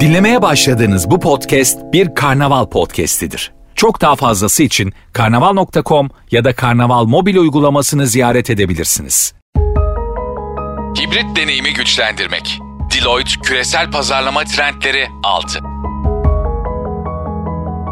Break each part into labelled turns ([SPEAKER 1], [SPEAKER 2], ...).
[SPEAKER 1] Dinlemeye başladığınız bu podcast bir karnaval podcastidir. Çok daha fazlası için karnaval.com ya da karnaval mobil uygulamasını ziyaret edebilirsiniz. Hibrit deneyimi güçlendirmek. Deloitte Küresel Pazarlama Trendleri 6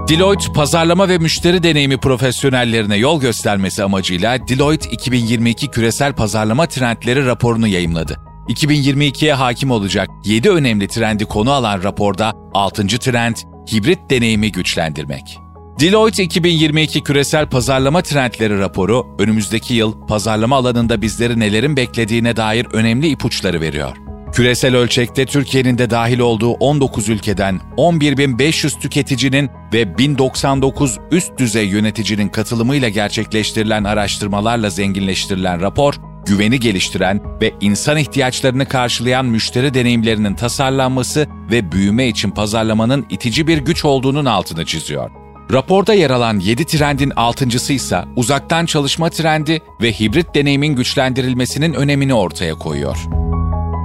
[SPEAKER 1] Deloitte, pazarlama ve müşteri deneyimi profesyonellerine yol göstermesi amacıyla Deloitte 2022 Küresel Pazarlama Trendleri raporunu yayımladı. 2022'ye hakim olacak 7 önemli trendi konu alan raporda 6. trend hibrit deneyimi güçlendirmek. Deloitte 2022 Küresel Pazarlama Trendleri raporu önümüzdeki yıl pazarlama alanında bizleri nelerin beklediğine dair önemli ipuçları veriyor. Küresel ölçekte Türkiye'nin de dahil olduğu 19 ülkeden 11.500 tüketicinin ve 1099 üst düzey yöneticinin katılımıyla gerçekleştirilen araştırmalarla zenginleştirilen rapor, güveni geliştiren ve insan ihtiyaçlarını karşılayan müşteri deneyimlerinin tasarlanması ve büyüme için pazarlamanın itici bir güç olduğunun altını çiziyor. Raporda yer alan 7 trendin altıncısı ise uzaktan çalışma trendi ve hibrit deneyimin güçlendirilmesinin önemini ortaya koyuyor.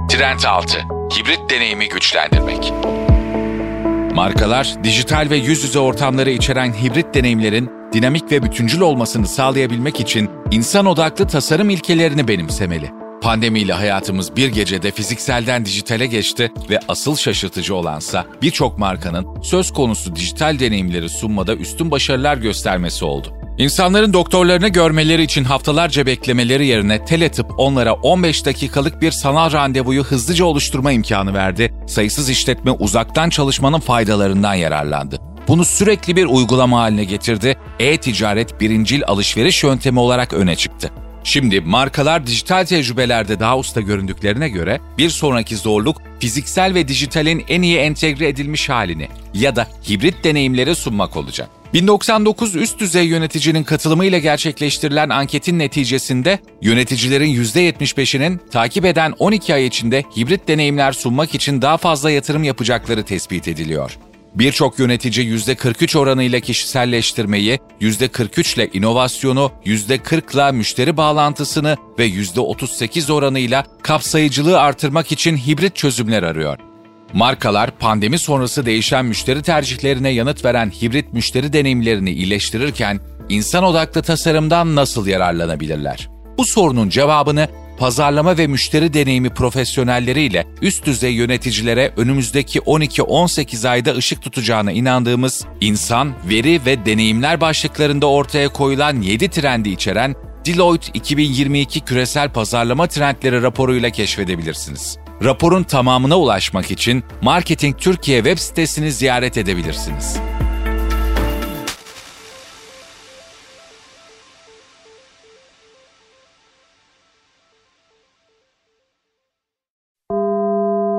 [SPEAKER 1] Trend 6. Hibrit deneyimi güçlendirmek. Markalar, dijital ve yüz yüze ortamları içeren hibrit deneyimlerin dinamik ve bütüncül olmasını sağlayabilmek için insan odaklı tasarım ilkelerini benimsemeli. Pandemiyle hayatımız bir gecede fizikselden dijitale geçti ve asıl şaşırtıcı olansa birçok markanın söz konusu dijital deneyimleri sunmada üstün başarılar göstermesi oldu. İnsanların doktorlarını görmeleri için haftalarca beklemeleri yerine teletıp onlara 15 dakikalık bir sanal randevuyu hızlıca oluşturma imkanı verdi. Sayısız işletme uzaktan çalışmanın faydalarından yararlandı. Bunu sürekli bir uygulama haline getirdi. E-ticaret birincil alışveriş yöntemi olarak öne çıktı. Şimdi markalar dijital tecrübelerde daha usta göründüklerine göre bir sonraki zorluk fiziksel ve dijitalin en iyi entegre edilmiş halini ya da hibrit deneyimleri sunmak olacak. 1099 üst düzey yöneticinin katılımıyla gerçekleştirilen anketin neticesinde yöneticilerin %75'inin takip eden 12 ay içinde hibrit deneyimler sunmak için daha fazla yatırım yapacakları tespit ediliyor. Birçok yönetici %43 oranıyla kişiselleştirmeyi, %43 ile inovasyonu, %40 ile müşteri bağlantısını ve %38 oranıyla kapsayıcılığı artırmak için hibrit çözümler arıyor. Markalar pandemi sonrası değişen müşteri tercihlerine yanıt veren hibrit müşteri deneyimlerini iyileştirirken insan odaklı tasarımdan nasıl yararlanabilirler? Bu sorunun cevabını pazarlama ve müşteri deneyimi profesyonelleriyle üst düzey yöneticilere önümüzdeki 12-18 ayda ışık tutacağına inandığımız insan, veri ve deneyimler başlıklarında ortaya koyulan 7 trendi içeren Deloitte 2022 Küresel Pazarlama Trendleri raporuyla keşfedebilirsiniz. Raporun tamamına ulaşmak için Marketing Türkiye web sitesini ziyaret edebilirsiniz.